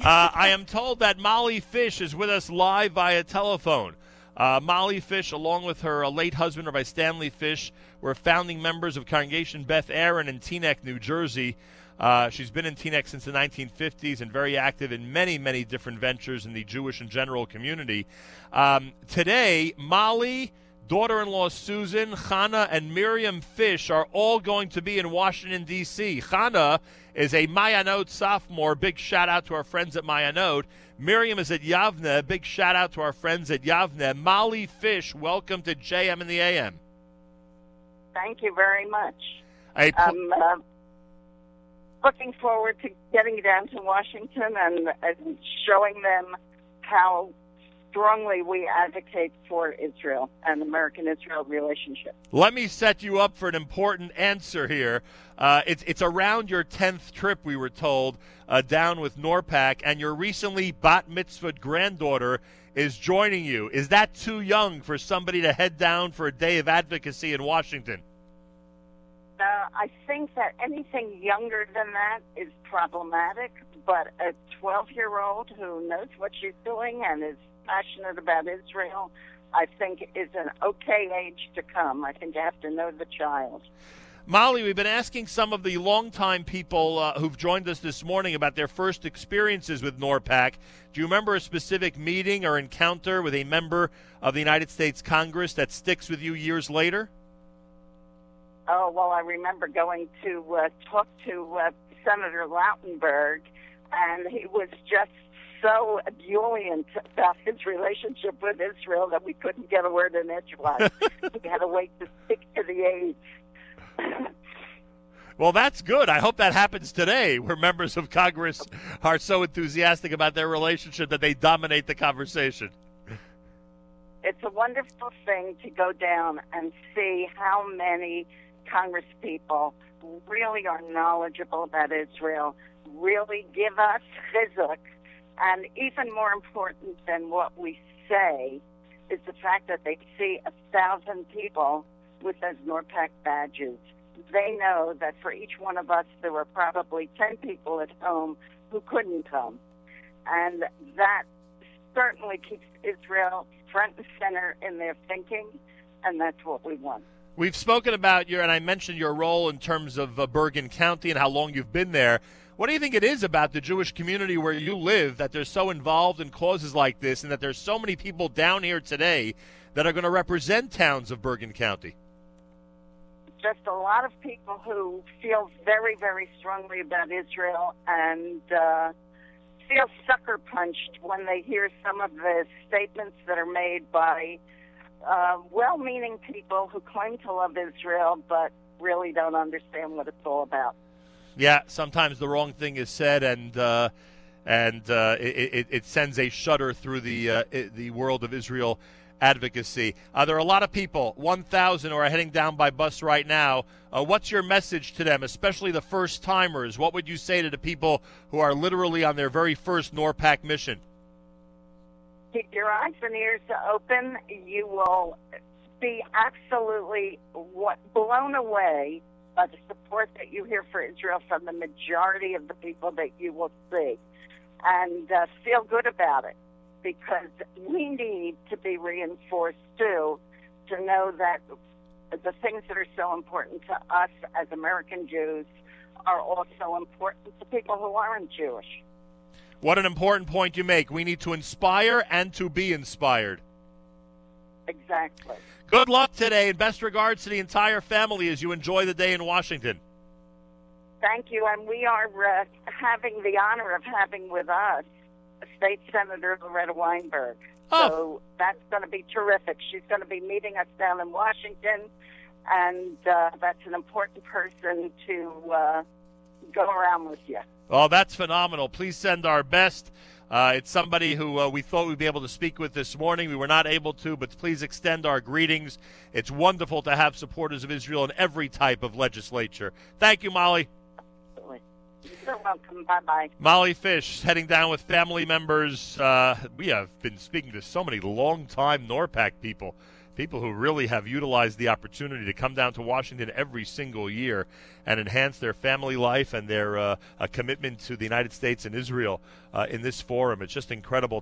Uh, I am told that Molly Fish is with us live via telephone. Uh, Molly Fish, along with her late husband, Rabbi Stanley Fish, were founding members of Congregation Beth Aaron in Teaneck, New Jersey. Uh, she's been in Teaneck since the 1950s and very active in many, many different ventures in the Jewish and general community. Um, today, Molly, daughter in law Susan, Chana, and Miriam Fish are all going to be in Washington, D.C. Chana is a Ma'ayanot sophomore. Big shout out to our friends at Ma'ayanot. Miriam is at Yavneh. Big shout out to our friends at Yavneh. Molly Fish, welcome to JM and the AM. Thank you very much. A pl- I'm uh, looking forward to getting down to Washington and, and showing them how strongly we advocate for Israel and American-Israel relationship. Let me set you up for an important answer here. Uh, it's it's around your tenth trip, we were told, uh, down with NORPAC, and your recently bat mitzvah granddaughter is joining you. Is that too young for somebody to head down for a day of advocacy in Washington? Uh, I think that anything younger than that is problematic, but a 12 year old who knows what she's doing and is passionate about Israel, I think is an okay age to come. I think you have to know the child. Molly, we've been asking some of the longtime people uh, who've joined us this morning about their first experiences with NORPAC. Do you remember a specific meeting or encounter with a member of the United States Congress that sticks with you years later? Oh, well, I remember going to uh, talk to uh, Senator Lautenberg, and he was just so ebullient about his relationship with Israel that we couldn't get a word in edgewise. we had to wait to stick to the aides. Well, that's good. I hope that happens today, where members of Congress are so enthusiastic about their relationship that they dominate the conversation. It's a wonderful thing to go down and see how many Congress people really are knowledgeable about Israel, really give us chizuk, and even more important than what we say is the fact that they see a thousand people with those NORPAC badges. They know that for each one of us, there were probably 10 people at home who couldn't come. And that certainly keeps Israel front and center in their thinking, and that's what we want. We've spoken about your, and I mentioned your role in terms of uh, Bergen County and how long you've been there. What do you think it is about the Jewish community where you live that they're so involved in causes like this and that there's so many people down here today that are going to represent towns of Bergen County? Just a lot of people who feel very, very strongly about Israel and uh, feel sucker punched when they hear some of the statements that are made by uh, well meaning people who claim to love Israel but really don't understand what it's all about. Yeah, sometimes the wrong thing is said, and uh, and uh, it, it, sends a shudder through the uh, the world of Israel advocacy. Uh, there are a lot of people, 1,000, who are heading down by bus right now. Uh, what's your message to them, especially the first timers? What would you say to the people who are literally on their very first NORPAC mission? Keep your eyes and ears open. You will be absolutely what blown away by the support that you hear for Israel from the majority of the people that you will see, and uh, feel good about it because we need to be reinforced too to know that the things that are so important to us as American Jews are also important to people who aren't Jewish. What an important point you make. We need to inspire and to be inspired. Exactly. Good luck today and best regards to the entire family as you enjoy the day in Washington. Thank you. And we are uh, having the honor of having with us State Senator Loretta Weinberg. Oh. So that's going to be terrific. She's going to be meeting us down in Washington, and uh, that's an important person to uh, go around with you. Oh, that's phenomenal. Please send our best. Uh, it's somebody who uh, we thought we'd be able to speak with this morning. We were not able to, but please extend our greetings. It's wonderful to have supporters of Israel in every type of legislature. Thank you, Molly. You're welcome. Bye bye. Molly Fish heading down with family members. Uh, we have been speaking to so many long-time NORPAC people people who really have utilized the opportunity to come down to Washington every single year and enhance their family life and their uh, commitment to the United States and Israel uh, in this forum. It's just incredible.